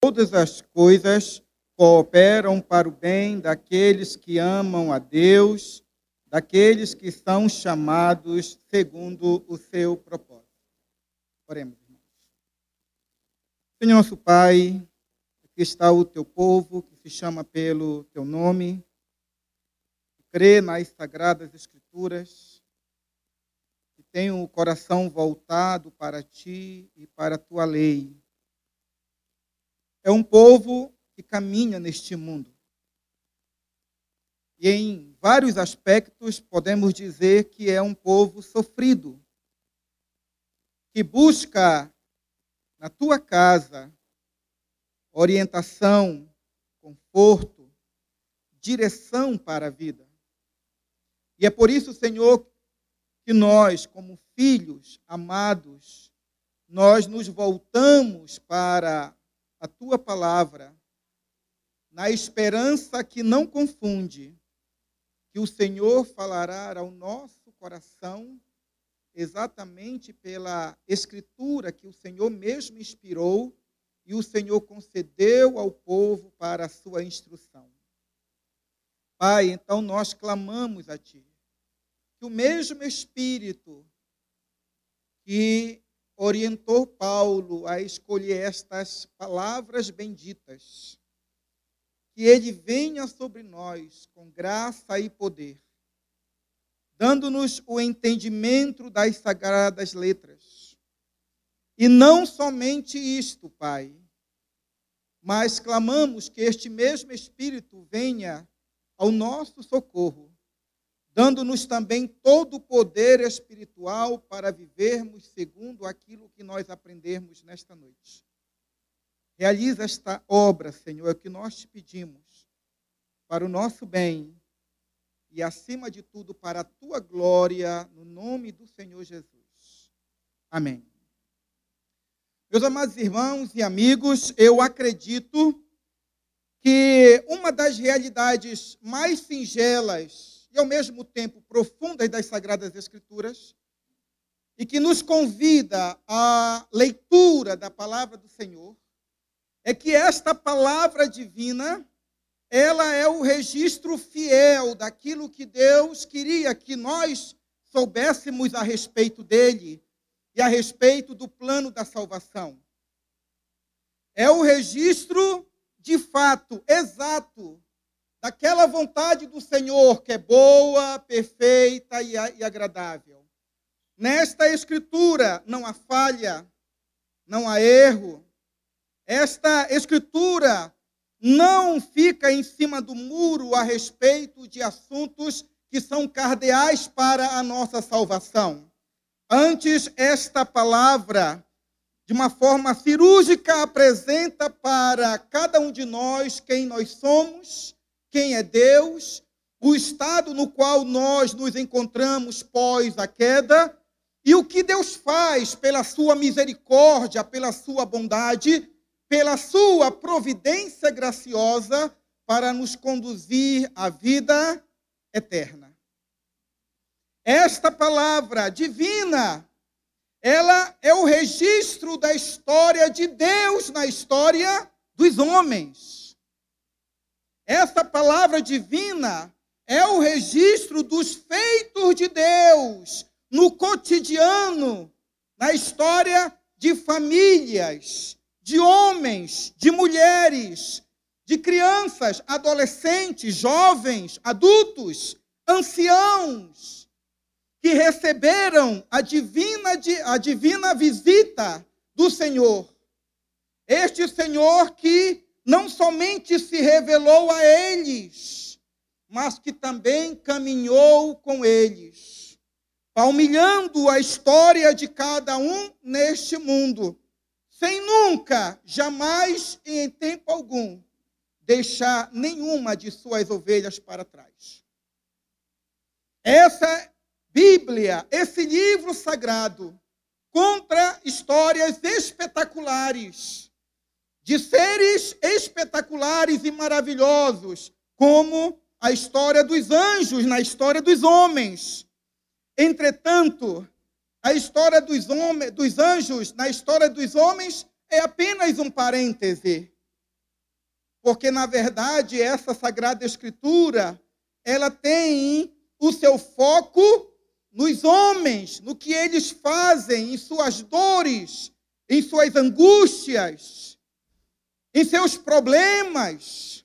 todas as coisas cooperam para o bem daqueles que amam a Deus, daqueles que são chamados segundo o seu propósito. Oremos, irmãos. Senhor nosso Pai, aqui está o teu povo que se chama pelo teu nome, que crê nas sagradas escrituras, que tem o coração voltado para ti e para a tua lei. É um povo que caminha neste mundo. E em vários aspectos podemos dizer que é um povo sofrido que busca na tua casa orientação, conforto, direção para a vida. E é por isso, Senhor, que nós, como filhos amados, nós nos voltamos para a tua palavra, na esperança que não confunde, que o Senhor falará ao nosso coração exatamente pela escritura que o Senhor mesmo inspirou e o Senhor concedeu ao povo para a sua instrução. Pai, então nós clamamos a Ti, que o mesmo Espírito que orientou Paulo a escolher estas palavras benditas, que ele venha sobre nós com graça e poder dando-nos o entendimento das sagradas letras. E não somente isto, Pai, mas clamamos que este mesmo Espírito venha ao nosso socorro, dando-nos também todo o poder espiritual para vivermos segundo aquilo que nós aprendermos nesta noite. Realiza esta obra, Senhor, é o que nós te pedimos, para o nosso bem e, acima de tudo, para a tua glória, no nome do Senhor Jesus. Amém. Meus amados irmãos e amigos, eu acredito que uma das realidades mais singelas e, ao mesmo tempo, profundas das Sagradas Escrituras e que nos convida à leitura da palavra do Senhor é que esta palavra divina ela é o registro fiel daquilo que Deus queria que nós soubéssemos a respeito dele e a respeito do plano da salvação. É o registro de fato, exato, daquela vontade do Senhor que é boa, perfeita e agradável. Nesta escritura não há falha, não há erro. Esta escritura não fica em cima do muro a respeito de assuntos que são cardeais para a nossa salvação. Antes, esta palavra, de uma forma cirúrgica, apresenta para cada um de nós quem nós somos, quem é Deus, o estado no qual nós nos encontramos pós a queda e o que Deus faz pela sua misericórdia, pela sua bondade pela sua providência graciosa para nos conduzir à vida eterna. Esta palavra divina, ela é o registro da história de Deus na história dos homens. Esta palavra divina é o registro dos feitos de Deus no cotidiano, na história de famílias, de homens, de mulheres, de crianças, adolescentes, jovens, adultos, anciãos, que receberam a divina, a divina visita do Senhor. Este Senhor que não somente se revelou a eles, mas que também caminhou com eles, palmilhando a história de cada um neste mundo sem nunca, jamais e em tempo algum, deixar nenhuma de suas ovelhas para trás. Essa Bíblia, esse livro sagrado, conta histórias espetaculares, de seres espetaculares e maravilhosos, como a história dos anjos na história dos homens. Entretanto, a história dos, homens, dos anjos na história dos homens é apenas um parêntese. Porque, na verdade, essa Sagrada Escritura, ela tem o seu foco nos homens, no que eles fazem, em suas dores, em suas angústias, em seus problemas,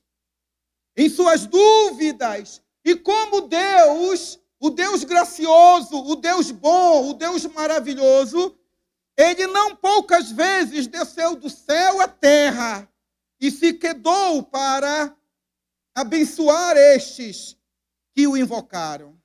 em suas dúvidas, e como Deus, o Deus gracioso, o Deus bom, o Deus maravilhoso, ele não poucas vezes desceu do céu à terra e se quedou para abençoar estes que o invocaram.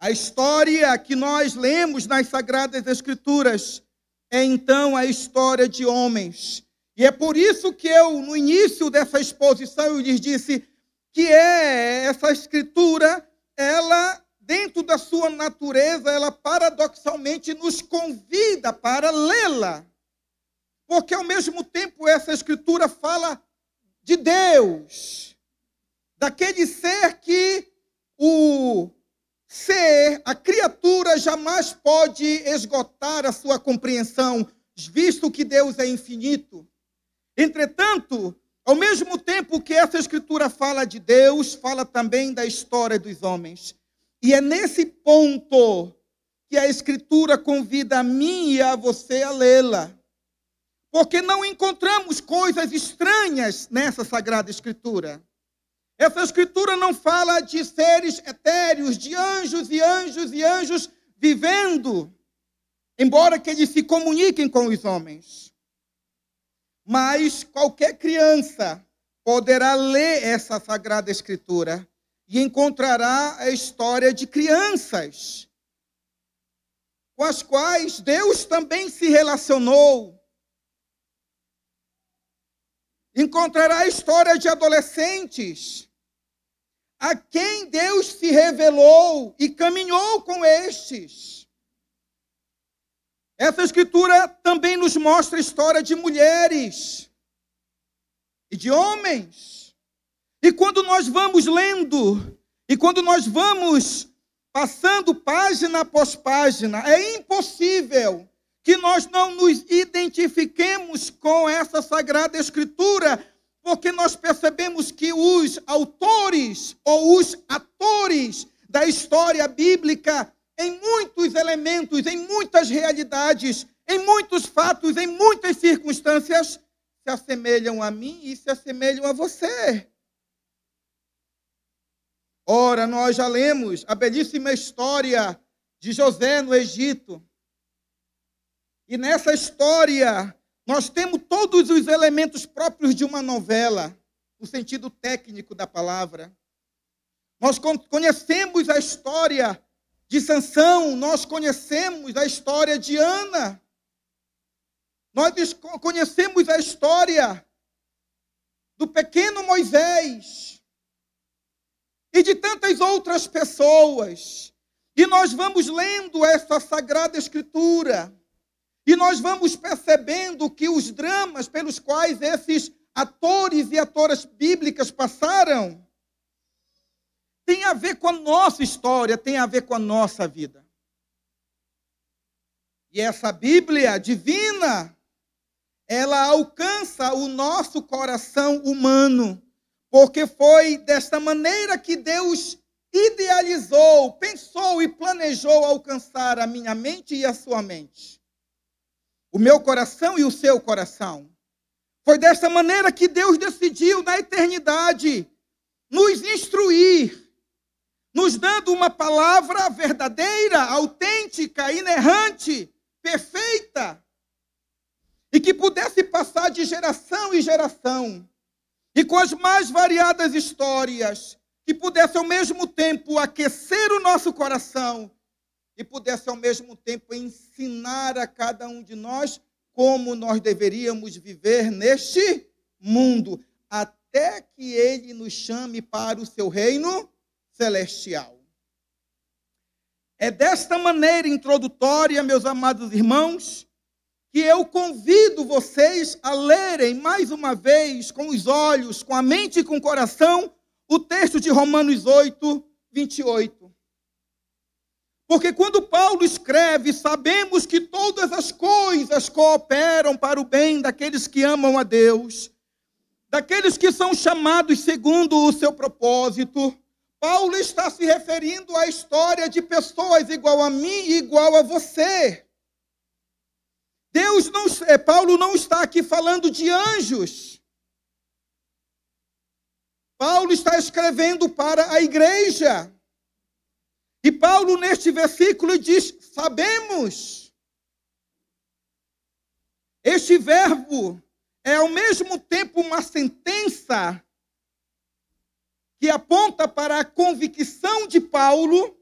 A história que nós lemos nas Sagradas Escrituras é então a história de homens. E é por isso que eu, no início dessa exposição, eu lhes disse que é essa escritura, ela, dentro da sua natureza, ela paradoxalmente nos convida para lê-la. Porque ao mesmo tempo essa escritura fala de Deus, daquele ser que o ser, a criatura jamais pode esgotar a sua compreensão, visto que Deus é infinito. Entretanto, ao mesmo tempo que essa escritura fala de Deus, fala também da história dos homens. E é nesse ponto que a escritura convida a mim e a você a lê-la porque não encontramos coisas estranhas nessa sagrada escritura. Essa escritura não fala de seres etéreos, de anjos e anjos e anjos vivendo, embora que eles se comuniquem com os homens. Mas qualquer criança poderá ler essa sagrada escritura e encontrará a história de crianças com as quais Deus também se relacionou encontrará a história de adolescentes a quem Deus se revelou e caminhou com estes. Essa escritura também nos mostra a história de mulheres e de homens. E quando nós vamos lendo, e quando nós vamos passando página após página, é impossível que nós não nos identifiquemos com essa sagrada escritura, porque nós percebemos que os autores ou os atores da história bíblica, em muitos elementos, em muitas realidades, em muitos fatos, em muitas circunstâncias, se assemelham a mim e se assemelham a você. Ora, nós já lemos a belíssima história de José no Egito. E nessa história, nós temos todos os elementos próprios de uma novela, no sentido técnico da palavra. Nós conhecemos a história de Sansão, nós conhecemos a história de Ana. Nós conhecemos a história do pequeno Moisés e de tantas outras pessoas. E nós vamos lendo essa sagrada escritura. E nós vamos percebendo que os dramas pelos quais esses atores e atoras bíblicas passaram tem a ver com a nossa história, tem a ver com a nossa vida. E essa Bíblia divina, ela alcança o nosso coração humano, porque foi desta maneira que Deus idealizou, pensou e planejou alcançar a minha mente e a sua mente o meu coração e o seu coração. Foi desta maneira que Deus decidiu, na eternidade, nos instruir, nos dando uma palavra verdadeira, autêntica, inerrante, perfeita, e que pudesse passar de geração em geração, e com as mais variadas histórias, que pudesse ao mesmo tempo aquecer o nosso coração e pudesse ao mesmo tempo ensinar a cada um de nós como nós deveríamos viver neste mundo, até que ele nos chame para o seu reino celestial. É desta maneira introdutória, meus amados irmãos, que eu convido vocês a lerem mais uma vez, com os olhos, com a mente e com o coração, o texto de Romanos 8, 28. Porque quando Paulo escreve, sabemos que todas as coisas cooperam para o bem daqueles que amam a Deus, daqueles que são chamados segundo o seu propósito, Paulo está se referindo à história de pessoas igual a mim e igual a você. Deus não, é, Paulo não está aqui falando de anjos. Paulo está escrevendo para a igreja. E Paulo, neste versículo, diz: sabemos. Este verbo é ao mesmo tempo uma sentença que aponta para a convicção de Paulo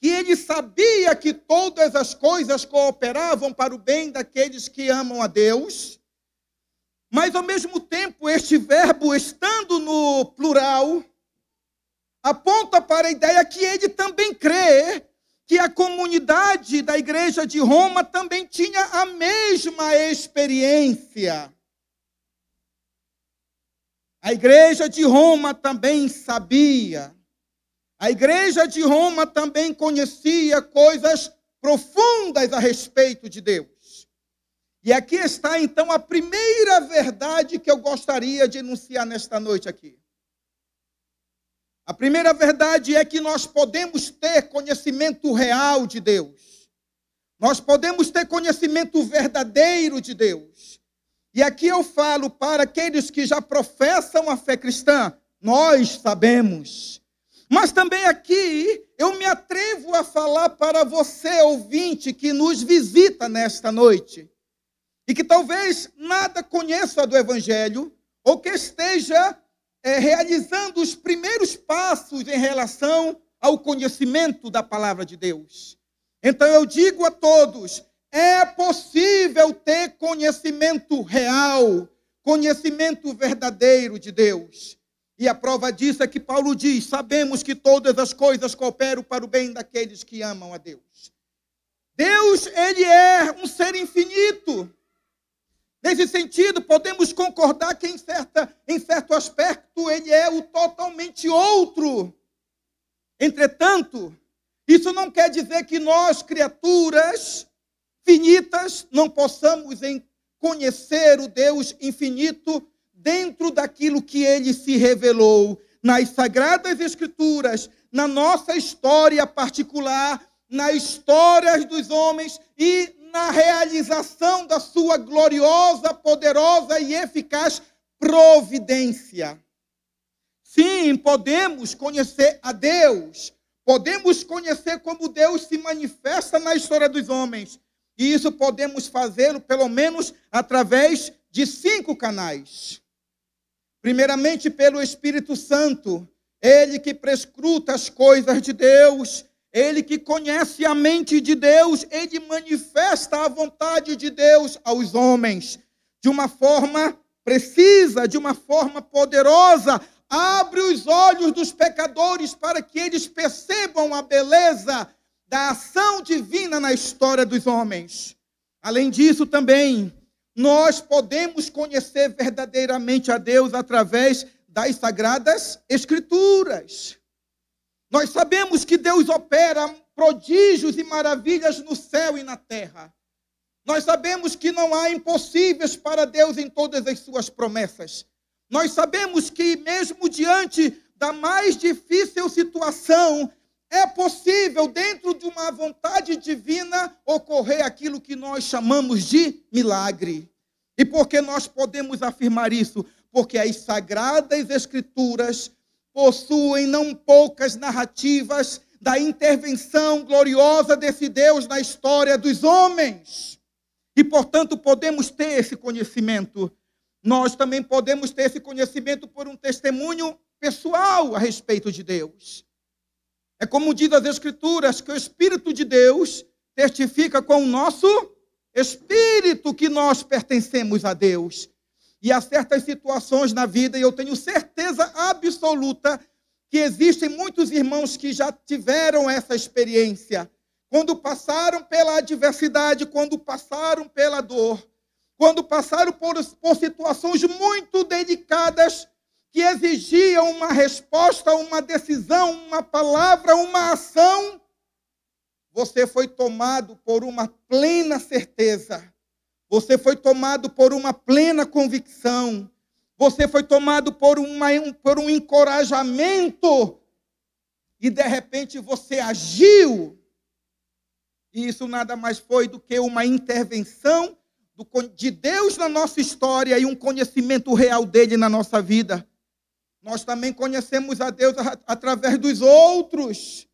que ele sabia que todas as coisas cooperavam para o bem daqueles que amam a Deus. Mas ao mesmo tempo, este verbo estando no plural aponta para a ideia que ele também crê que a comunidade da igreja de Roma também tinha a mesma experiência. A igreja de Roma também sabia. A igreja de Roma também conhecia coisas profundas a respeito de Deus. E aqui está então a primeira verdade que eu gostaria de enunciar nesta noite aqui. A primeira verdade é que nós podemos ter conhecimento real de Deus. Nós podemos ter conhecimento verdadeiro de Deus. E aqui eu falo para aqueles que já professam a fé cristã, nós sabemos. Mas também aqui eu me atrevo a falar para você, ouvinte, que nos visita nesta noite, e que talvez nada conheça do Evangelho, ou que esteja é, realizando os primeiros passos em relação ao conhecimento da palavra de Deus. Então eu digo a todos: é possível ter conhecimento real, conhecimento verdadeiro de Deus. E a prova disso é que Paulo diz: sabemos que todas as coisas cooperam para o bem daqueles que amam a Deus. Deus, ele é um ser infinito. Nesse sentido, podemos concordar que em, certa, em certo aspecto ele é o totalmente outro. Entretanto, isso não quer dizer que nós, criaturas, finitas, não possamos conhecer o Deus infinito dentro daquilo que ele se revelou. Nas sagradas escrituras, na nossa história particular, nas histórias dos homens e na realização da sua gloriosa, poderosa e eficaz providência. Sim, podemos conhecer a Deus, podemos conhecer como Deus se manifesta na história dos homens, e isso podemos fazê-lo pelo menos através de cinco canais. Primeiramente, pelo Espírito Santo, ele que prescruta as coisas de Deus, ele que conhece a mente de Deus, ele manifesta a vontade de Deus aos homens de uma forma precisa, de uma forma poderosa. Abre os olhos dos pecadores para que eles percebam a beleza da ação divina na história dos homens. Além disso, também, nós podemos conhecer verdadeiramente a Deus através das sagradas Escrituras. Nós sabemos que Deus opera prodígios e maravilhas no céu e na terra. Nós sabemos que não há impossíveis para Deus em todas as suas promessas. Nós sabemos que, mesmo diante da mais difícil situação, é possível, dentro de uma vontade divina, ocorrer aquilo que nós chamamos de milagre. E por que nós podemos afirmar isso? Porque as sagradas Escrituras possuem não poucas narrativas da intervenção gloriosa desse Deus na história dos homens. E, portanto, podemos ter esse conhecimento. Nós também podemos ter esse conhecimento por um testemunho pessoal a respeito de Deus. É como diz as Escrituras, que o Espírito de Deus testifica com o nosso espírito que nós pertencemos a Deus. E há certas situações na vida, e eu tenho certeza absoluta que existem muitos irmãos que já tiveram essa experiência. Quando passaram pela adversidade, quando passaram pela dor, quando passaram por, por situações muito delicadas, que exigiam uma resposta, uma decisão, uma palavra, uma ação, você foi tomado por uma plena certeza, você foi tomado por uma plena convicção você foi tomado por, uma, por um encorajamento e de repente você agiu. E isso nada mais foi do que uma intervenção de Deus na nossa história e um conhecimento real dele na nossa vida. Nós também conhecemos a Deus através dos outros.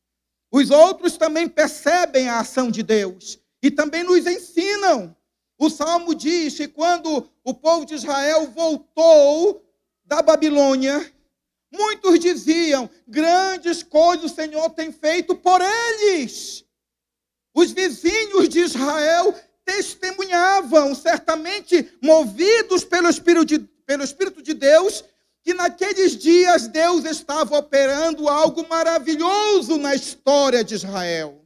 Os outros também percebem a ação de Deus e também nos ensinam. O salmo diz que quando o povo de Israel voltou da Babilônia, muitos diziam: grandes coisas o Senhor tem feito por eles. Os vizinhos de Israel testemunhavam, certamente movidos pelo Espírito de, pelo Espírito de Deus, que naqueles dias Deus estava operando algo maravilhoso na história de Israel.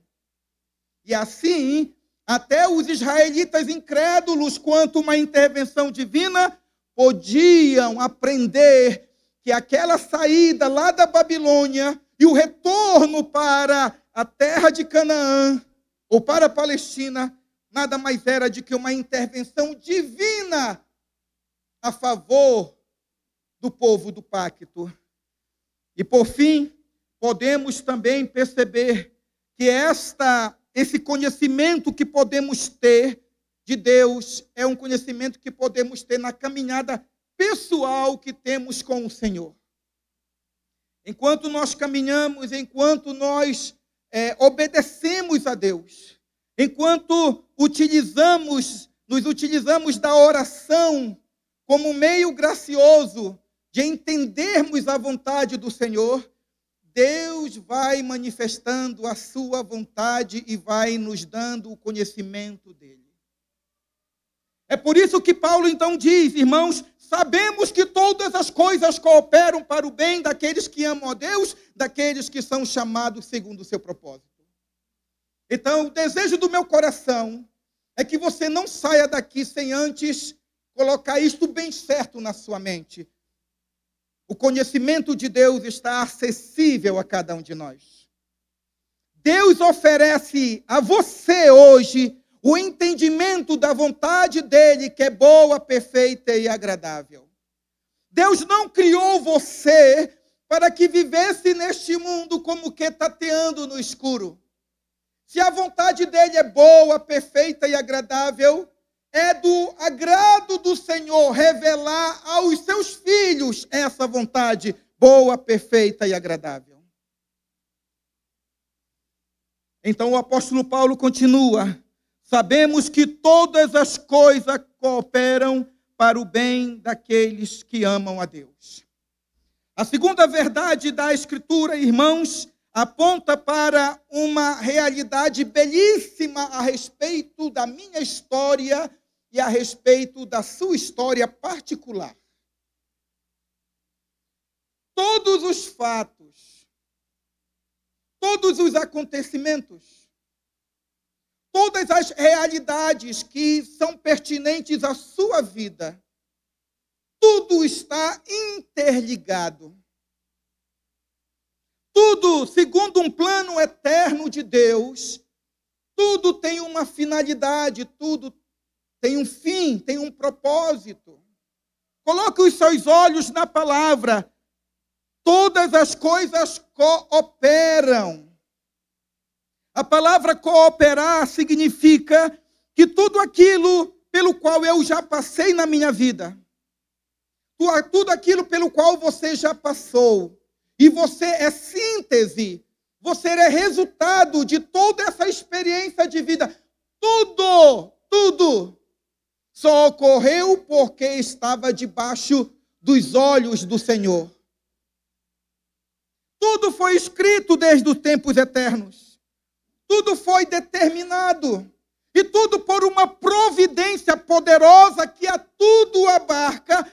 E assim, até os israelitas incrédulos quanto uma intervenção divina podiam aprender que aquela saída lá da Babilônia e o retorno para a terra de Canaã ou para a Palestina nada mais era de que uma intervenção divina a favor do povo do pacto. E por fim, podemos também perceber que esta esse conhecimento que podemos ter de Deus é um conhecimento que podemos ter na caminhada pessoal que temos com o Senhor. Enquanto nós caminhamos, enquanto nós é, obedecemos a Deus, enquanto utilizamos, nos utilizamos da oração como meio gracioso de entendermos a vontade do Senhor, Deus vai manifestando a sua vontade e vai nos dando o conhecimento dele. É por isso que Paulo então diz, irmãos, sabemos que todas as coisas cooperam para o bem daqueles que amam a Deus, daqueles que são chamados segundo o seu propósito. Então, o desejo do meu coração é que você não saia daqui sem antes colocar isto bem certo na sua mente. O conhecimento de Deus está acessível a cada um de nós. Deus oferece a você hoje o entendimento da vontade dele, que é boa, perfeita e agradável. Deus não criou você para que vivesse neste mundo como que tateando no escuro. Se a vontade dele é boa, perfeita e agradável, é do agrado do Senhor revelar aos seus filhos essa vontade boa, perfeita e agradável. Então o apóstolo Paulo continua: Sabemos que todas as coisas cooperam para o bem daqueles que amam a Deus. A segunda verdade da Escritura, irmãos, aponta para uma realidade belíssima a respeito da minha história e a respeito da sua história particular. Todos os fatos, todos os acontecimentos, todas as realidades que são pertinentes à sua vida, tudo está interligado. Tudo, segundo um plano eterno de Deus, tudo tem uma finalidade, tudo tem um fim, tem um propósito. Coloque os seus olhos na palavra. Todas as coisas cooperam. A palavra cooperar significa que tudo aquilo pelo qual eu já passei na minha vida, tudo aquilo pelo qual você já passou, e você é síntese, você é resultado de toda essa experiência de vida. Tudo, tudo só ocorreu porque estava debaixo dos olhos do Senhor. Tudo foi escrito desde os tempos eternos. Tudo foi determinado. E tudo por uma providência poderosa que a tudo abarca.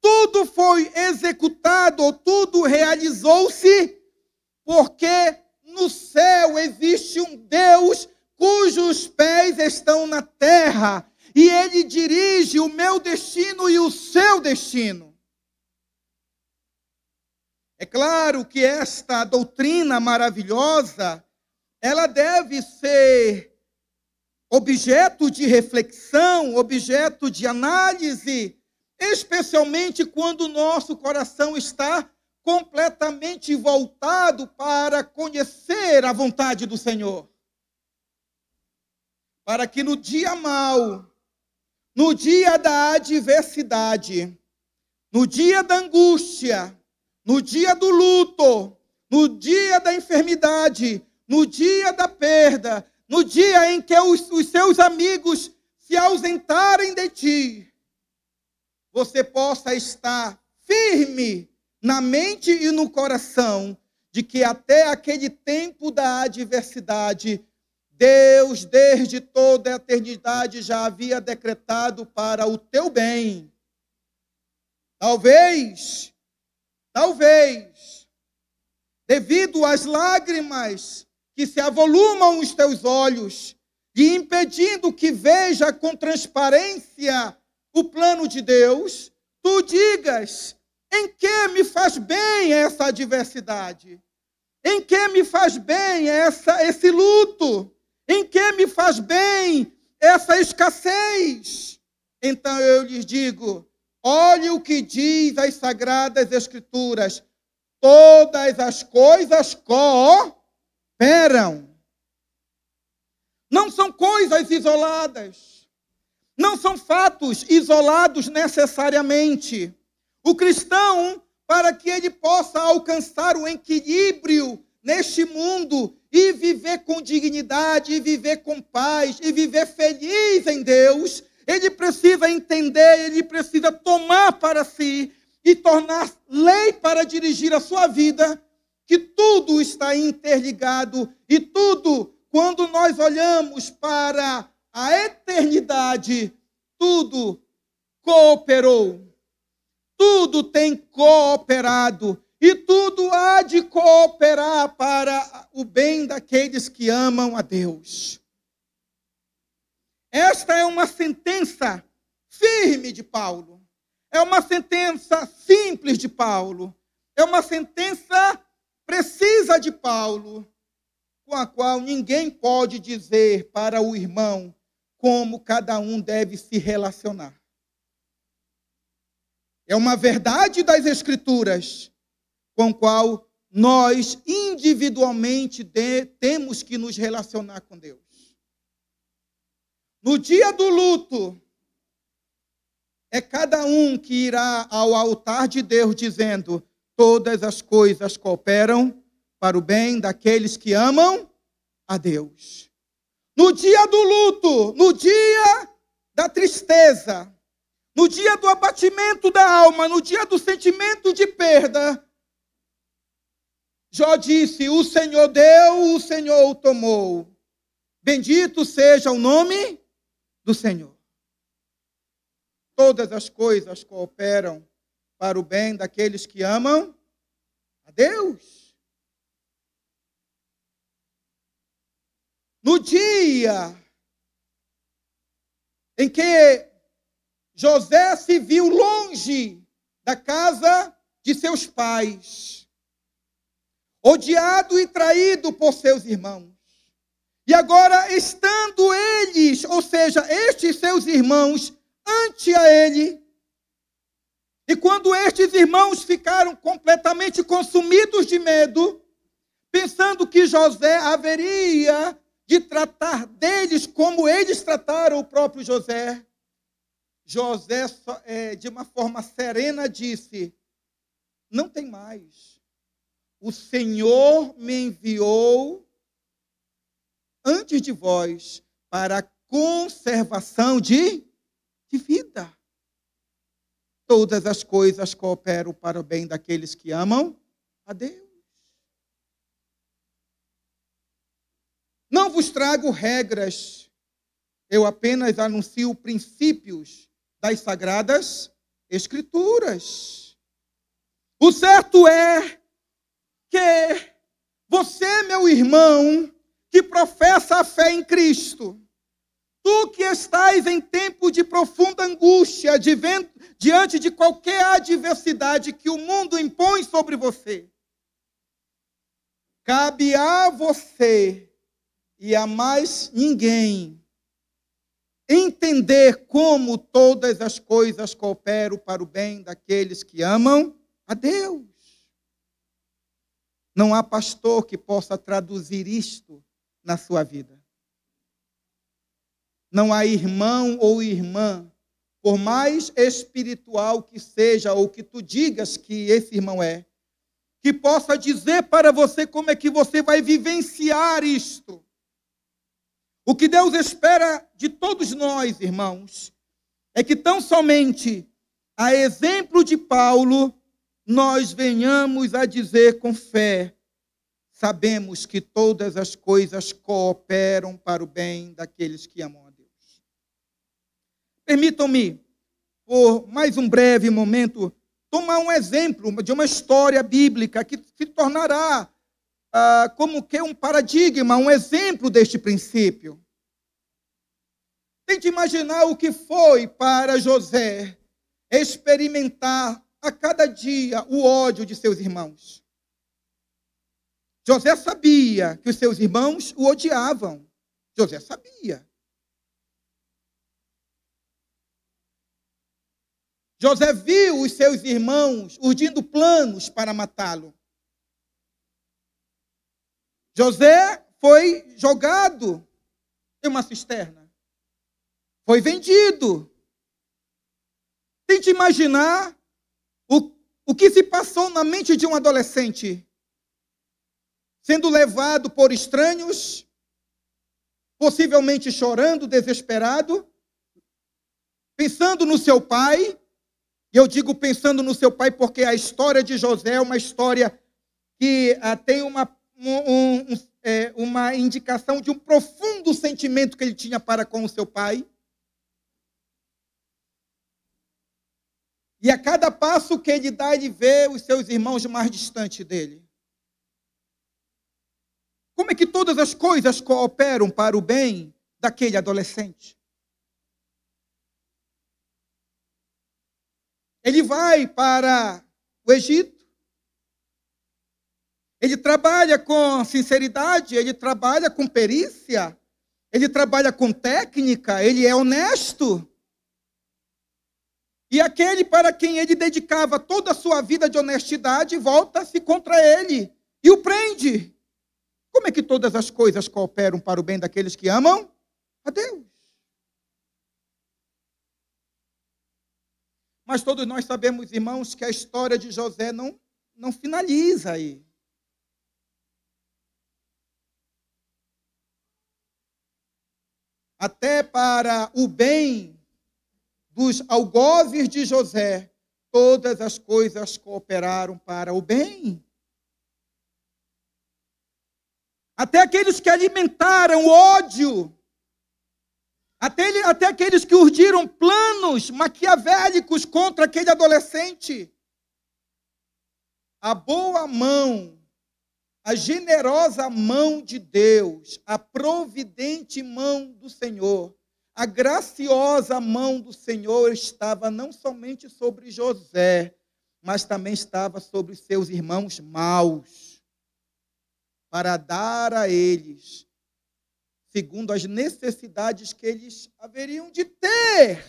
Tudo foi executado, tudo realizou-se, porque no céu existe um Deus cujos pés estão na terra e ele dirige o meu destino e o seu destino. É claro que esta doutrina maravilhosa, ela deve ser objeto de reflexão, objeto de análise especialmente quando o nosso coração está completamente voltado para conhecer a vontade do Senhor. Para que no dia mau, no dia da adversidade, no dia da angústia, no dia do luto, no dia da enfermidade, no dia da perda, no dia em que os, os seus amigos se ausentarem de ti, você possa estar firme na mente e no coração de que até aquele tempo da adversidade, Deus, desde toda a eternidade, já havia decretado para o teu bem. Talvez, talvez, devido às lágrimas que se avolumam os teus olhos e impedindo que veja com transparência o plano de Deus, tu digas: em que me faz bem essa adversidade? Em que me faz bem essa, esse luto? Em que me faz bem essa escassez? Então eu lhes digo: olhe o que diz as sagradas escrituras. Todas as coisas cooperam. Não são coisas isoladas. Não são fatos isolados necessariamente. O cristão, para que ele possa alcançar o equilíbrio neste mundo e viver com dignidade, e viver com paz, e viver feliz em Deus, ele precisa entender, ele precisa tomar para si e tornar lei para dirigir a sua vida, que tudo está interligado e tudo, quando nós olhamos para a eternidade, tudo cooperou. Tudo tem cooperado e tudo há de cooperar para o bem daqueles que amam a Deus. Esta é uma sentença firme de Paulo. É uma sentença simples de Paulo. É uma sentença precisa de Paulo, com a qual ninguém pode dizer para o irmão como cada um deve se relacionar. É uma verdade das Escrituras com qual nós individualmente de, temos que nos relacionar com Deus. No dia do luto, é cada um que irá ao altar de Deus dizendo: todas as coisas cooperam para o bem daqueles que amam a Deus. No dia do luto, no dia da tristeza, no dia do abatimento da alma, no dia do sentimento de perda, Jó disse: O Senhor deu, o Senhor o tomou. Bendito seja o nome do Senhor. Todas as coisas cooperam para o bem daqueles que amam a Deus. No dia em que José se viu longe da casa de seus pais, odiado e traído por seus irmãos. E agora, estando eles, ou seja, estes seus irmãos, ante a ele, e quando estes irmãos ficaram completamente consumidos de medo, pensando que José haveria de tratar deles como eles trataram o próprio José, José, é, de uma forma serena, disse: Não tem mais. O Senhor me enviou antes de vós para conservação de, de vida. Todas as coisas cooperam para o bem daqueles que amam a Deus. Não vos trago regras, eu apenas anuncio princípios das Sagradas Escrituras. O certo é que você, meu irmão, que professa a fé em Cristo, tu que estás em tempo de profunda angústia, diante de qualquer adversidade que o mundo impõe sobre você, cabe a você e a mais ninguém entender como todas as coisas cooperam para o bem daqueles que amam a Deus. Não há pastor que possa traduzir isto na sua vida. Não há irmão ou irmã, por mais espiritual que seja ou que tu digas que esse irmão é, que possa dizer para você como é que você vai vivenciar isto. O que Deus espera de todos nós, irmãos, é que tão somente a exemplo de Paulo, nós venhamos a dizer com fé: sabemos que todas as coisas cooperam para o bem daqueles que amam a Deus. Permitam-me, por mais um breve momento, tomar um exemplo de uma história bíblica que se tornará ah, como que um paradigma, um exemplo deste princípio. Tente imaginar o que foi para José experimentar a cada dia o ódio de seus irmãos. José sabia que os seus irmãos o odiavam. José sabia. José viu os seus irmãos urdindo planos para matá-lo. José foi jogado em uma cisterna. Foi vendido. Tente imaginar o, que se passou na mente de um adolescente sendo levado por estranhos, possivelmente chorando, desesperado, pensando no seu pai. E eu digo pensando no seu pai porque a história de José é uma história que ah, tem uma um, um, é, uma indicação de um profundo sentimento que ele tinha para com o seu pai. E a cada passo que ele dá, ele vê os seus irmãos mais distantes dele. Como é que todas as coisas cooperam para o bem daquele adolescente? Ele vai para o Egito, ele trabalha com sinceridade, ele trabalha com perícia, ele trabalha com técnica, ele é honesto. E aquele para quem ele dedicava toda a sua vida de honestidade volta-se contra ele e o prende. Como é que todas as coisas cooperam para o bem daqueles que amam a Deus? Mas todos nós sabemos, irmãos, que a história de José não, não finaliza aí. até para o bem dos algozes de José, todas as coisas cooperaram para o bem. Até aqueles que alimentaram o ódio, até, até aqueles que urdiram planos maquiavélicos contra aquele adolescente. A boa mão a generosa mão de Deus, a providente mão do Senhor, a graciosa mão do Senhor estava não somente sobre José, mas também estava sobre seus irmãos maus, para dar a eles, segundo as necessidades que eles haveriam de ter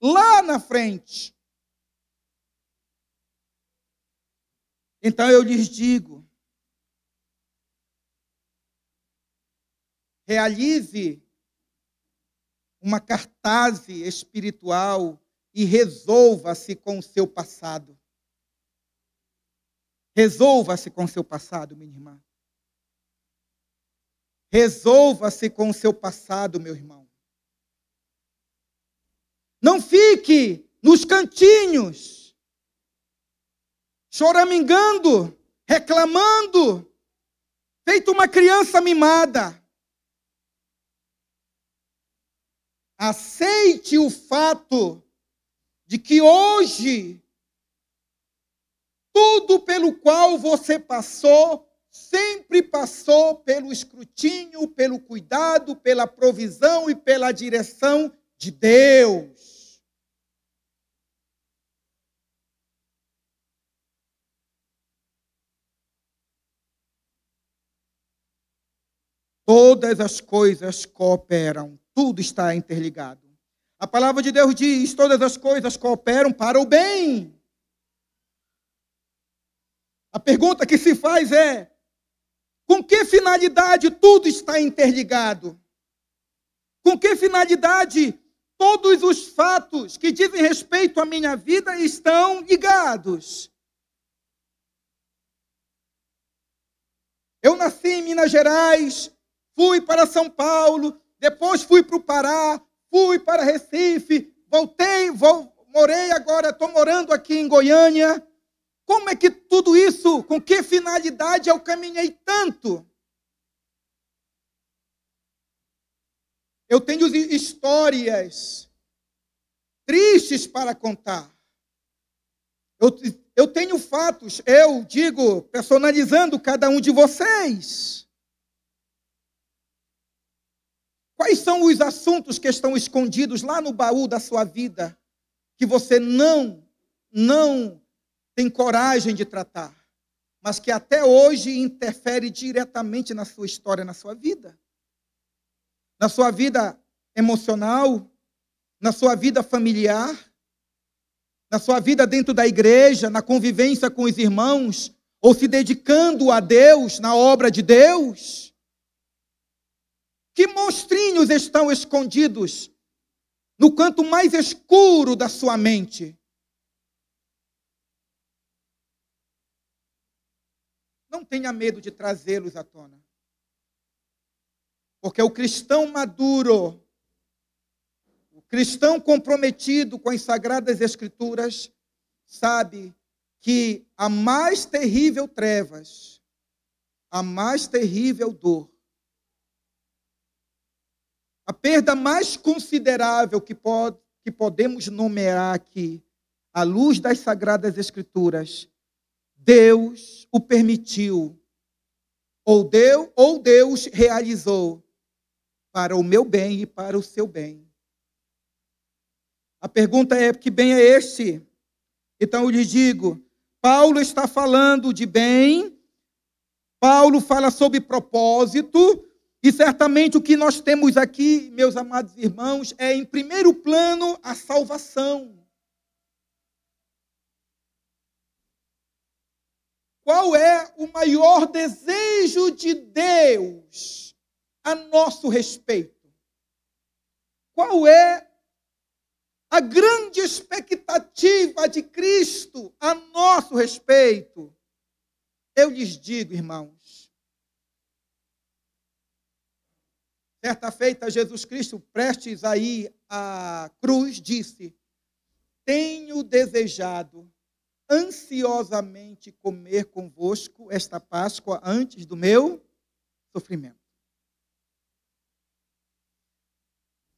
lá na frente. Então eu lhes digo, realize uma cartaz espiritual e resolva-se com o seu passado. Resolva-se com o seu passado, minha irmã. Resolva-se com o seu passado, meu irmão. Não fique nos cantinhos, choramingando, reclamando, feito uma criança mimada. Aceite o fato de que hoje tudo pelo qual você passou sempre passou pelo escrutínio, pelo cuidado, pela provisão e pela direção de Deus. Todas as coisas cooperam tudo está interligado. A palavra de Deus diz: todas as coisas cooperam para o bem. A pergunta que se faz é: com que finalidade tudo está interligado? Com que finalidade todos os fatos que dizem respeito à minha vida estão ligados? Eu nasci em Minas Gerais, fui para São Paulo, depois fui para o Pará, fui para Recife, voltei, vou, morei agora, estou morando aqui em Goiânia. Como é que tudo isso, com que finalidade eu caminhei tanto? Eu tenho histórias tristes para contar. Eu, eu tenho fatos, eu digo, personalizando cada um de vocês. Quais são os assuntos que estão escondidos lá no baú da sua vida que você não não tem coragem de tratar, mas que até hoje interfere diretamente na sua história, na sua vida? Na sua vida emocional, na sua vida familiar, na sua vida dentro da igreja, na convivência com os irmãos, ou se dedicando a Deus, na obra de Deus? Que monstrinhos estão escondidos no canto mais escuro da sua mente? Não tenha medo de trazê-los à tona. Porque o cristão maduro, o cristão comprometido com as sagradas escrituras, sabe que a mais terrível trevas, a mais terrível dor, a perda mais considerável que, que podemos nomear aqui, à luz das Sagradas Escrituras, Deus o permitiu, ou Deus, ou Deus realizou para o meu bem e para o seu bem. A pergunta é: que bem é este? Então eu lhes digo: Paulo está falando de bem, Paulo fala sobre propósito, e certamente o que nós temos aqui, meus amados irmãos, é em primeiro plano a salvação. Qual é o maior desejo de Deus a nosso respeito? Qual é a grande expectativa de Cristo a nosso respeito? Eu lhes digo, irmãos, Certa feita, Jesus Cristo, prestes a ir à cruz, disse: Tenho desejado ansiosamente comer convosco esta Páscoa antes do meu sofrimento.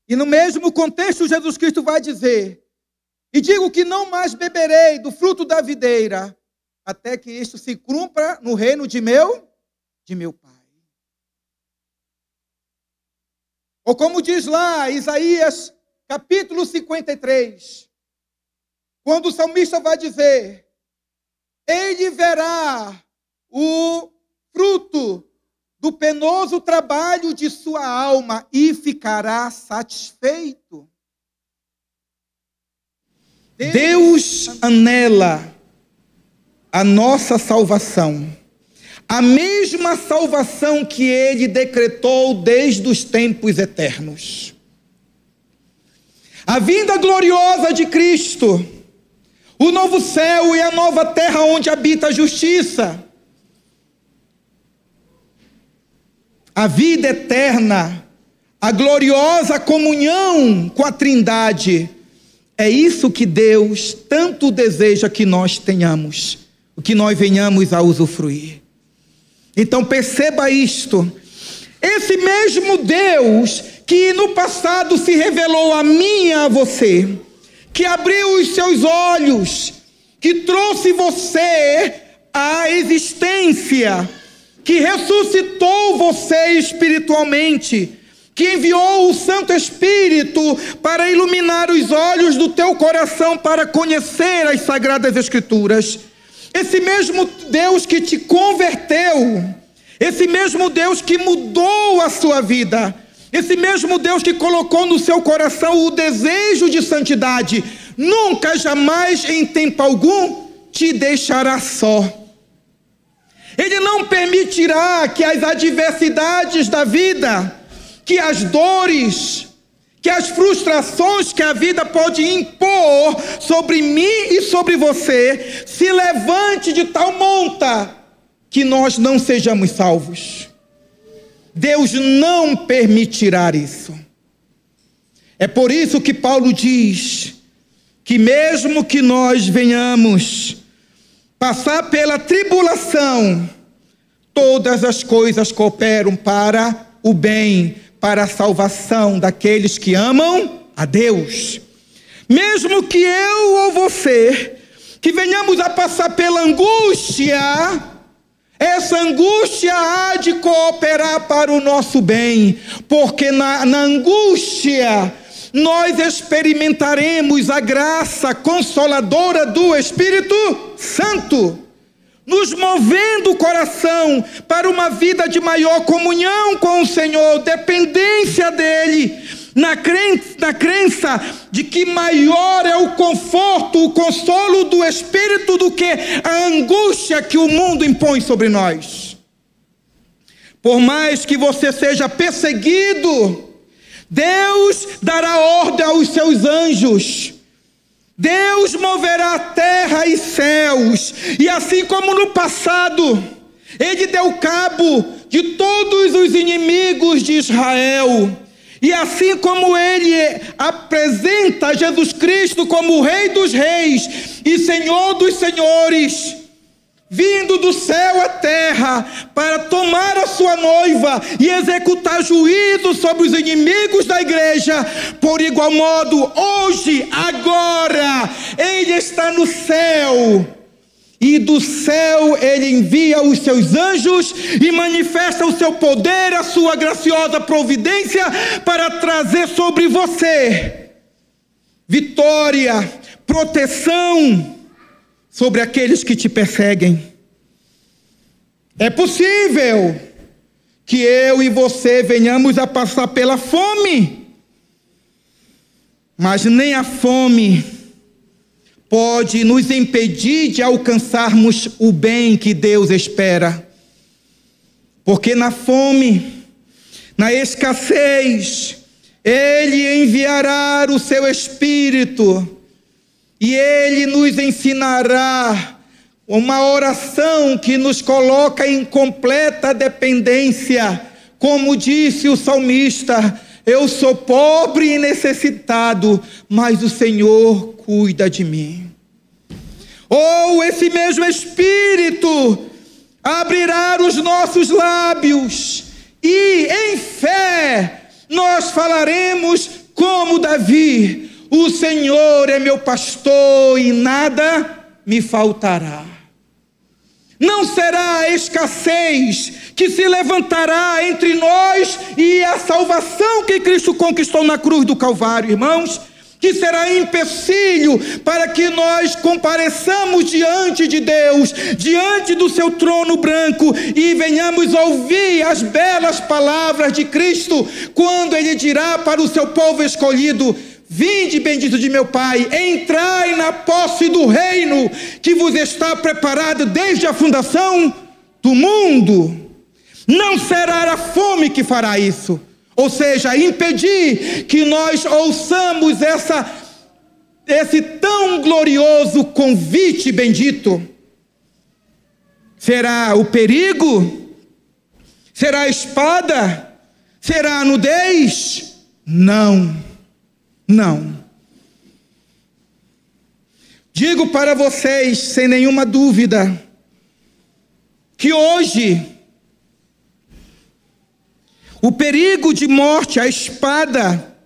E no mesmo contexto, Jesus Cristo vai dizer: E digo que não mais beberei do fruto da videira, até que isto se cumpra no reino de meu, de meu Pai. Ou como diz lá Isaías capítulo 53, quando o salmista vai dizer: Ele verá o fruto do penoso trabalho de sua alma e ficará satisfeito. Deus anela a nossa salvação a mesma salvação que ele decretou desde os tempos eternos. A vinda gloriosa de Cristo, o novo céu e a nova terra onde habita a justiça, a vida eterna, a gloriosa comunhão com a Trindade, é isso que Deus tanto deseja que nós tenhamos, que nós venhamos a usufruir. Então perceba isto. Esse mesmo Deus que no passado se revelou a mim e a você, que abriu os seus olhos, que trouxe você à existência, que ressuscitou você espiritualmente, que enviou o Santo Espírito para iluminar os olhos do teu coração para conhecer as sagradas Escrituras. Esse mesmo Deus que te converteu, esse mesmo Deus que mudou a sua vida, esse mesmo Deus que colocou no seu coração o desejo de santidade, nunca, jamais, em tempo algum, te deixará só. Ele não permitirá que as adversidades da vida, que as dores, que as frustrações que a vida pode impor sobre mim e sobre você se levante de tal monta que nós não sejamos salvos. Deus não permitirá isso. É por isso que Paulo diz que, mesmo que nós venhamos passar pela tribulação, todas as coisas cooperam para o bem para a salvação daqueles que amam a Deus. Mesmo que eu ou você, que venhamos a passar pela angústia, essa angústia há de cooperar para o nosso bem, porque na, na angústia nós experimentaremos a graça consoladora do Espírito Santo nos movendo o coração para uma vida de maior comunhão com o Senhor, dependência dEle, na crença, na crença de que maior é o conforto, o consolo do Espírito do que a angústia que o mundo impõe sobre nós. Por mais que você seja perseguido, Deus dará ordem aos seus anjos Deus moverá terra e céus, e assim como no passado, ele deu cabo de todos os inimigos de Israel, e assim como ele apresenta Jesus Cristo como Rei dos Reis e Senhor dos Senhores, vindo do céu à terra para tomar a sua noiva e executar juízo sobre os inimigos da igreja. Por igual modo, hoje, agora, Ele está no céu. E do céu ele envia os seus anjos e manifesta o seu poder, a sua graciosa providência para trazer sobre você vitória, proteção, sobre aqueles que te perseguem. É possível que eu e você venhamos a passar pela fome, mas nem a fome pode nos impedir de alcançarmos o bem que Deus espera. Porque na fome, na escassez, Ele enviará o seu Espírito e ele nos ensinará uma oração que nos coloca em completa dependência. Como disse o salmista, eu sou pobre e necessitado, mas o Senhor cuida de mim. Ou esse mesmo Espírito abrirá os nossos lábios e em fé nós falaremos como Davi: o Senhor é meu pastor e nada me faltará. Não será a escassez que se levantará entre nós e a salvação que Cristo conquistou na cruz do Calvário, irmãos, que será empecilho para que nós compareçamos diante de Deus, diante do seu trono branco e venhamos ouvir as belas palavras de Cristo, quando ele dirá para o seu povo escolhido: Vinde, bendito de meu Pai, entrai na posse do reino que vos está preparado desde a fundação do mundo. Não será a fome que fará isso, ou seja, impedir que nós ouçamos essa, esse tão glorioso convite bendito. Será o perigo? Será a espada? Será a nudez? Não. Não. Digo para vocês, sem nenhuma dúvida, que hoje o perigo de morte, a espada,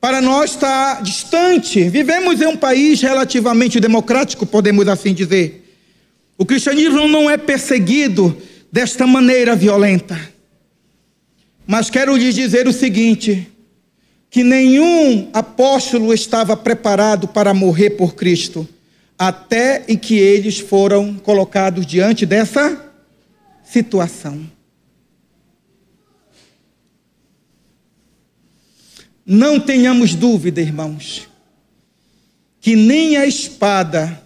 para nós está distante. Vivemos em um país relativamente democrático, podemos assim dizer. O cristianismo não é perseguido desta maneira violenta. Mas quero lhes dizer o seguinte: que nenhum apóstolo estava preparado para morrer por Cristo, até e que eles foram colocados diante dessa situação. Não tenhamos dúvida, irmãos, que nem a espada,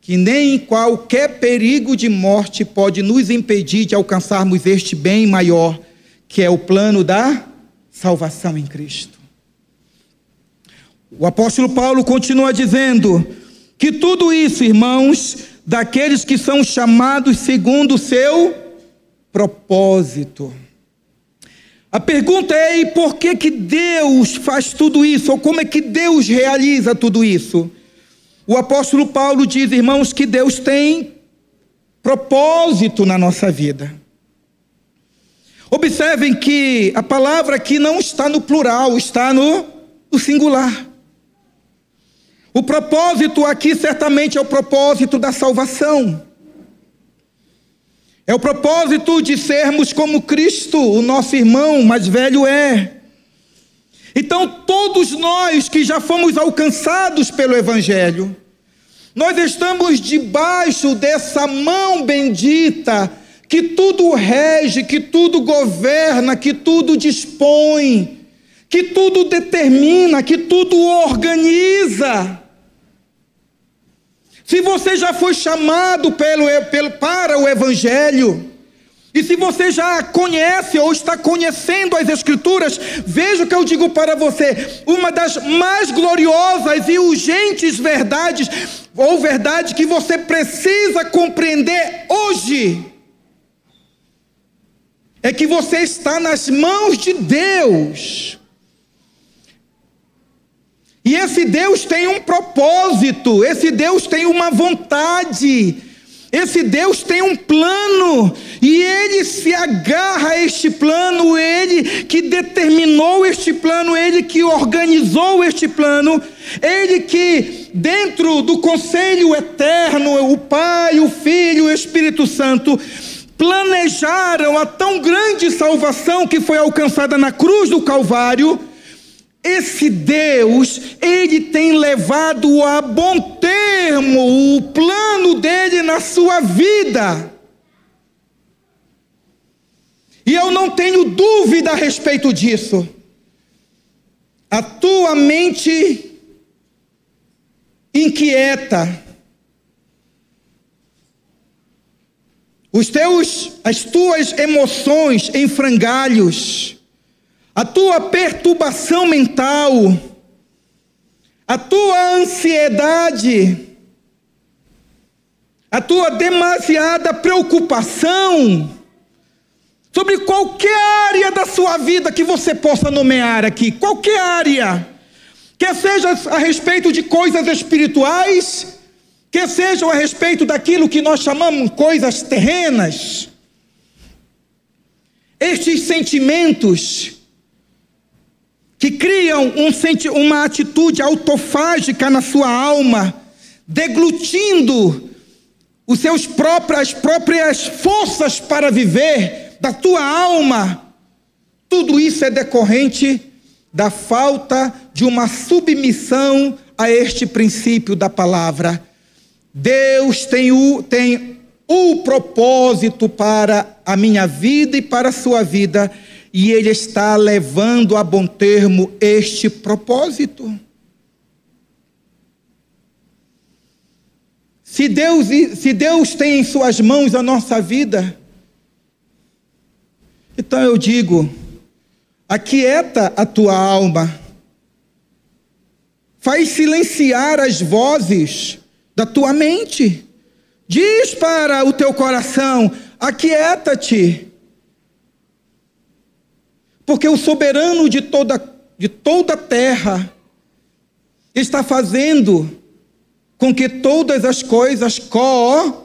que nem qualquer perigo de morte pode nos impedir de alcançarmos este bem maior, que é o plano da salvação em Cristo. O apóstolo Paulo continua dizendo que tudo isso, irmãos, daqueles que são chamados segundo o seu propósito. A pergunta é: e por que, que Deus faz tudo isso? Ou como é que Deus realiza tudo isso? O apóstolo Paulo diz, irmãos, que Deus tem propósito na nossa vida. Observem que a palavra aqui não está no plural, está no, no singular. O propósito aqui certamente é o propósito da salvação. É o propósito de sermos como Cristo, o nosso irmão mais velho é. Então, todos nós que já fomos alcançados pelo Evangelho, nós estamos debaixo dessa mão bendita que tudo rege, que tudo governa, que tudo dispõe, que tudo determina, que tudo organiza. Se você já foi chamado pelo, pelo, para o Evangelho, e se você já conhece ou está conhecendo as Escrituras, veja o que eu digo para você: uma das mais gloriosas e urgentes verdades, ou verdade que você precisa compreender hoje, é que você está nas mãos de Deus. E esse Deus tem um propósito, esse Deus tem uma vontade, esse Deus tem um plano, e ele se agarra a este plano, ele que determinou este plano, ele que organizou este plano, ele que, dentro do conselho eterno, o Pai, o Filho o Espírito Santo, planejaram a tão grande salvação que foi alcançada na cruz do Calvário esse Deus, ele tem levado a bom termo o plano dele na sua vida. E eu não tenho dúvida a respeito disso. A tua mente inquieta, os teus, as tuas emoções em frangalhos, a tua perturbação mental, a tua ansiedade, a tua demasiada preocupação sobre qualquer área da sua vida que você possa nomear aqui, qualquer área, quer seja a respeito de coisas espirituais, quer seja a respeito daquilo que nós chamamos coisas terrenas, estes sentimentos que criam um, uma atitude autofágica na sua alma, deglutindo os seus próprias, as próprias forças para viver da tua alma. Tudo isso é decorrente da falta de uma submissão a este princípio da palavra. Deus tem o, tem o propósito para a minha vida e para a sua vida e Ele está levando a bom termo este propósito. Se Deus, se Deus tem em Suas mãos a nossa vida, então eu digo: aquieta a tua alma, faz silenciar as vozes da tua mente, diz para o teu coração: aquieta-te porque o soberano de toda, de toda a terra está fazendo com que todas as coisas cooperem.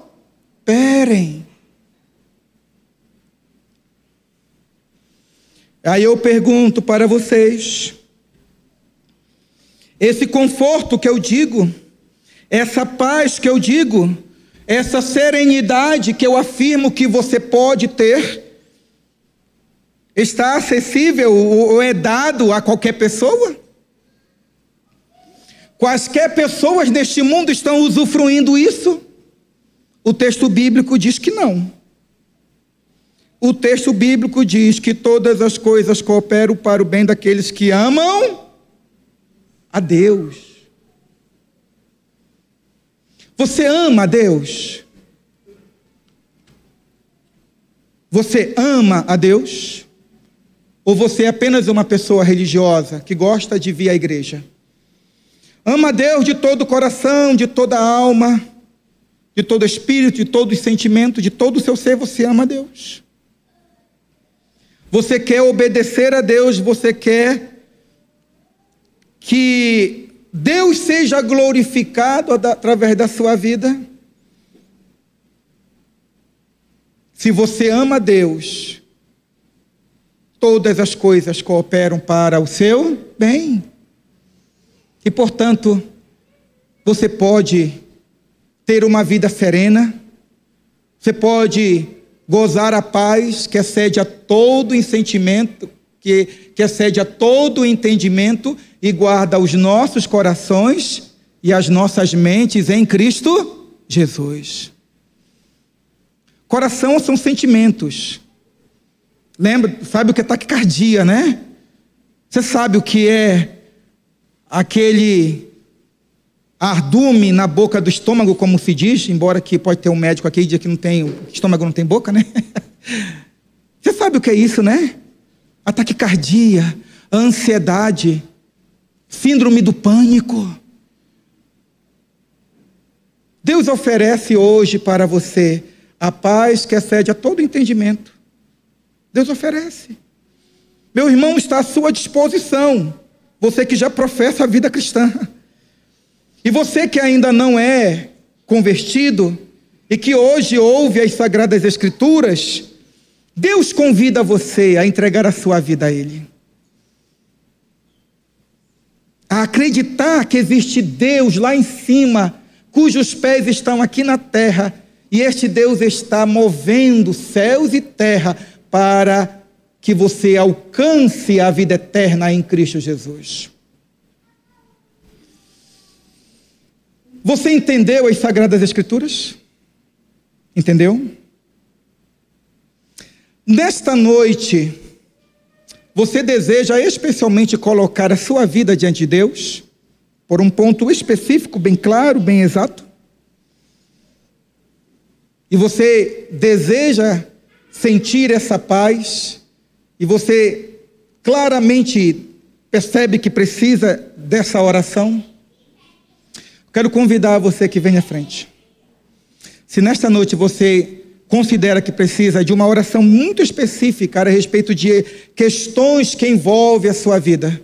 Aí eu pergunto para vocês: esse conforto que eu digo, essa paz que eu digo, essa serenidade que eu afirmo que você pode ter, está acessível ou é dado a qualquer pessoa? Quaisquer pessoas neste mundo estão usufruindo isso? O texto bíblico diz que não. O texto bíblico diz que todas as coisas cooperam para o bem daqueles que amam a Deus. Você ama a Deus? Você ama a Deus? Ou você é apenas uma pessoa religiosa que gosta de vir à igreja? Ama Deus de todo o coração, de toda a alma, de todo o espírito, de todo o sentimento, de todo o seu ser, você ama Deus. Você quer obedecer a Deus, você quer que Deus seja glorificado através da sua vida. Se você ama Deus, todas as coisas cooperam para o seu bem. E, portanto, você pode ter uma vida serena, você pode gozar a paz que excede a todo entendimento, que, que excede a todo entendimento e guarda os nossos corações e as nossas mentes em Cristo Jesus. Coração são sentimentos. Lembra, sabe o que é taquicardia, né? Você sabe o que é aquele ardume na boca do estômago, como se diz, embora que pode ter um médico aqui diz que não tem, estômago não tem boca, né? Você sabe o que é isso, né? A taquicardia, a ansiedade, síndrome do pânico. Deus oferece hoje para você a paz que excede a todo entendimento. Deus oferece. Meu irmão está à sua disposição. Você que já professa a vida cristã. E você que ainda não é convertido e que hoje ouve as sagradas escrituras, Deus convida você a entregar a sua vida a ele. A acreditar que existe Deus lá em cima, cujos pés estão aqui na terra, e este Deus está movendo céus e terra para que você alcance a vida eterna em Cristo Jesus. Você entendeu as Sagradas Escrituras? Entendeu? Nesta noite, você deseja especialmente colocar a sua vida diante de Deus, por um ponto específico, bem claro, bem exato? E você deseja sentir essa paz, e você claramente percebe que precisa dessa oração, quero convidar você que vem à frente. Se nesta noite você considera que precisa de uma oração muito específica a respeito de questões que envolvem a sua vida,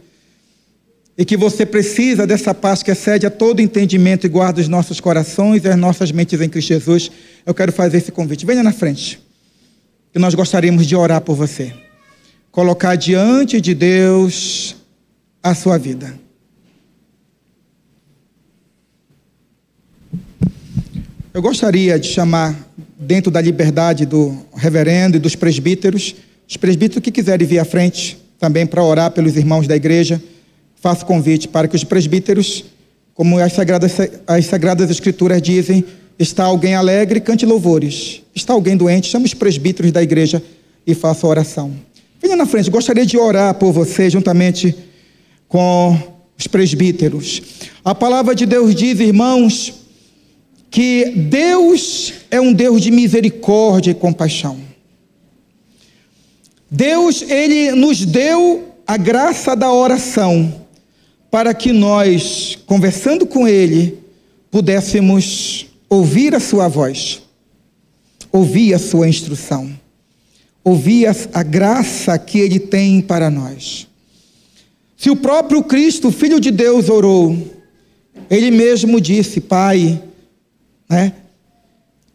e que você precisa dessa paz que excede a todo entendimento e guarda os nossos corações e as nossas mentes em Cristo Jesus, eu quero fazer esse convite. Venha na frente que nós gostaríamos de orar por você. Colocar diante de Deus a sua vida. Eu gostaria de chamar, dentro da liberdade do reverendo e dos presbíteros, os presbíteros que quiserem vir à frente também para orar pelos irmãos da igreja, faço convite para que os presbíteros, como as sagradas, as sagradas escrituras dizem, Está alguém alegre, cante louvores. Está alguém doente, chame os presbíteros da igreja e faça oração. Venha na frente, gostaria de orar por você juntamente com os presbíteros. A palavra de Deus diz, irmãos, que Deus é um Deus de misericórdia e compaixão. Deus, ele nos deu a graça da oração para que nós, conversando com ele, pudéssemos ouvir a sua voz, ouvir a sua instrução, ouvir a, graça que ele tem para nós. Se o próprio Cristo, Filho de Deus, orou, ele mesmo disse: Pai, né,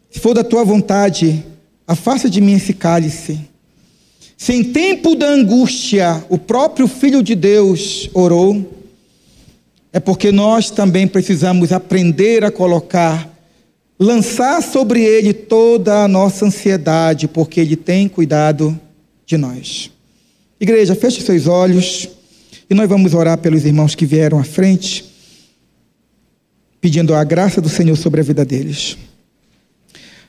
se for da tua vontade, afasta de mim esse cálice. Se em tempo da angústia o próprio Filho de Deus orou, é porque nós também precisamos aprender a colocar lançar sobre ele toda a nossa ansiedade, porque ele tem cuidado de nós. Igreja, feche seus olhos e nós vamos orar pelos irmãos que vieram à frente, pedindo a graça do Senhor sobre a vida deles.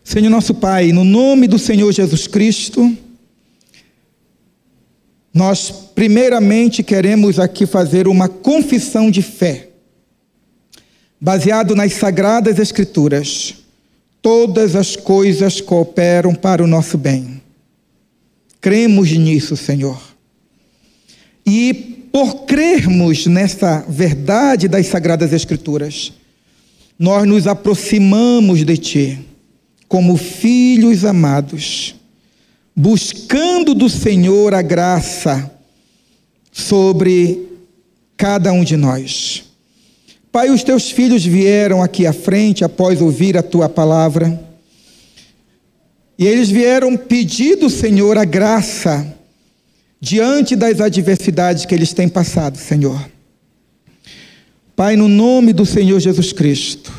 Senhor nosso Pai, no nome do Senhor Jesus Cristo, Nós, primeiramente, queremos aqui fazer uma confissão de fé, baseado nas Sagradas Escrituras. Todas as coisas cooperam para o nosso bem. Cremos nisso, Senhor. E por crermos nessa verdade das Sagradas Escrituras, nós nos aproximamos de Ti como filhos amados buscando do Senhor a graça sobre cada um de nós. Pai, os teus filhos vieram aqui à frente após ouvir a tua palavra. E eles vieram pedir do Senhor a graça diante das adversidades que eles têm passado, Senhor. Pai, no nome do Senhor Jesus Cristo,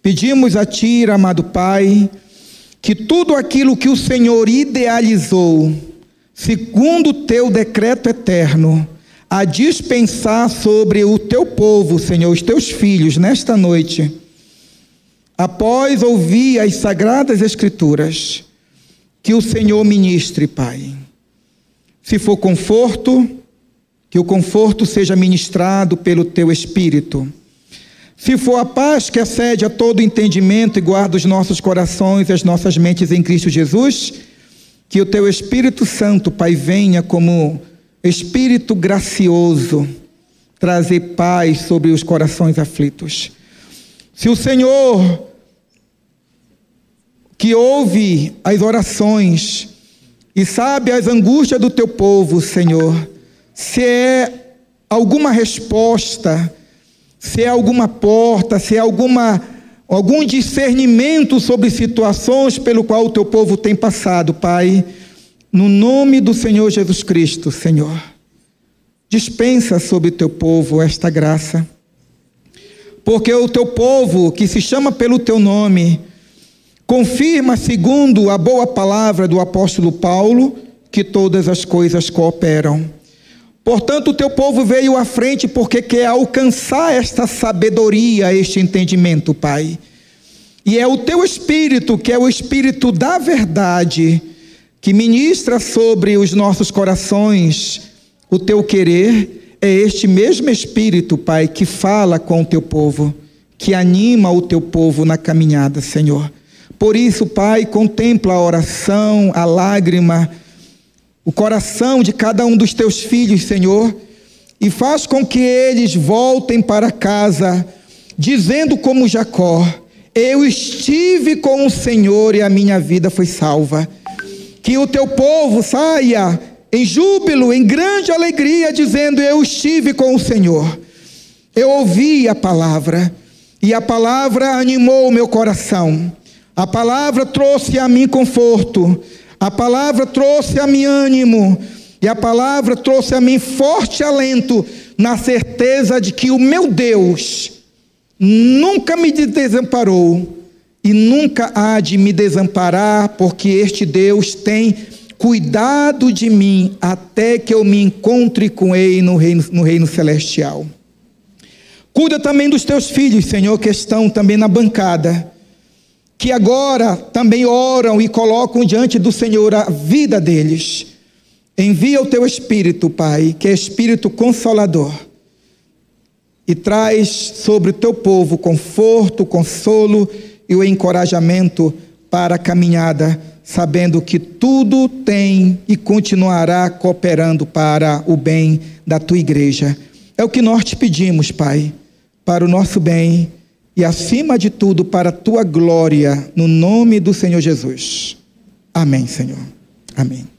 pedimos a Ti, amado Pai, que tudo aquilo que o Senhor idealizou, segundo o teu decreto eterno, a dispensar sobre o teu povo, Senhor, os teus filhos, nesta noite, após ouvir as sagradas Escrituras, que o Senhor ministre, Pai. Se for conforto, que o conforto seja ministrado pelo teu Espírito se for a paz que excede a todo entendimento e guarda os nossos corações e as nossas mentes em Cristo Jesus, que o teu Espírito Santo, Pai, venha como Espírito gracioso trazer paz sobre os corações aflitos. Se o Senhor que ouve as orações e sabe as angústias do teu povo, Senhor, se é alguma resposta, se é alguma porta, se é alguma algum discernimento sobre situações pelo qual o teu povo tem passado, Pai, no nome do Senhor Jesus Cristo, Senhor. Dispensa sobre o teu povo esta graça. Porque o teu povo, que se chama pelo teu nome, confirma, segundo a boa palavra do apóstolo Paulo, que todas as coisas cooperam Portanto, o teu povo veio à frente porque quer alcançar esta sabedoria, este entendimento, Pai. E é o teu espírito, que é o espírito da verdade, que ministra sobre os nossos corações o teu querer. É este mesmo espírito, Pai, que fala com o teu povo, que anima o teu povo na caminhada, Senhor. Por isso, Pai, contempla a oração, a lágrima, o coração de cada um dos teus filhos, Senhor, e faz com que eles voltem para casa, dizendo como Jacó: Eu estive com o Senhor e a minha vida foi salva. Que o teu povo saia em júbilo, em grande alegria, dizendo: Eu estive com o Senhor. Eu ouvi a palavra, e a palavra animou o meu coração. A palavra trouxe a mim conforto. A palavra trouxe a mim ânimo, e a palavra trouxe a mim forte alento, na certeza de que o meu Deus nunca me desamparou e nunca há de me desamparar, porque este Deus tem cuidado de mim até que eu me encontre com Ele no reino, no reino celestial. Cuida também dos teus filhos, Senhor, que estão também na bancada que agora também oram e colocam diante do Senhor a vida deles. Envia o teu Espírito, Pai, que é Espírito consolador, e traz sobre o teu povo conforto, consolo e o encorajamento para a caminhada, sabendo que tudo tem e continuará cooperando para o bem da tua igreja. É o que nós te pedimos, Pai, para o nosso bem e, acima de tudo, para a tua glória, no nome do Senhor Jesus. Amém, Senhor. Amém.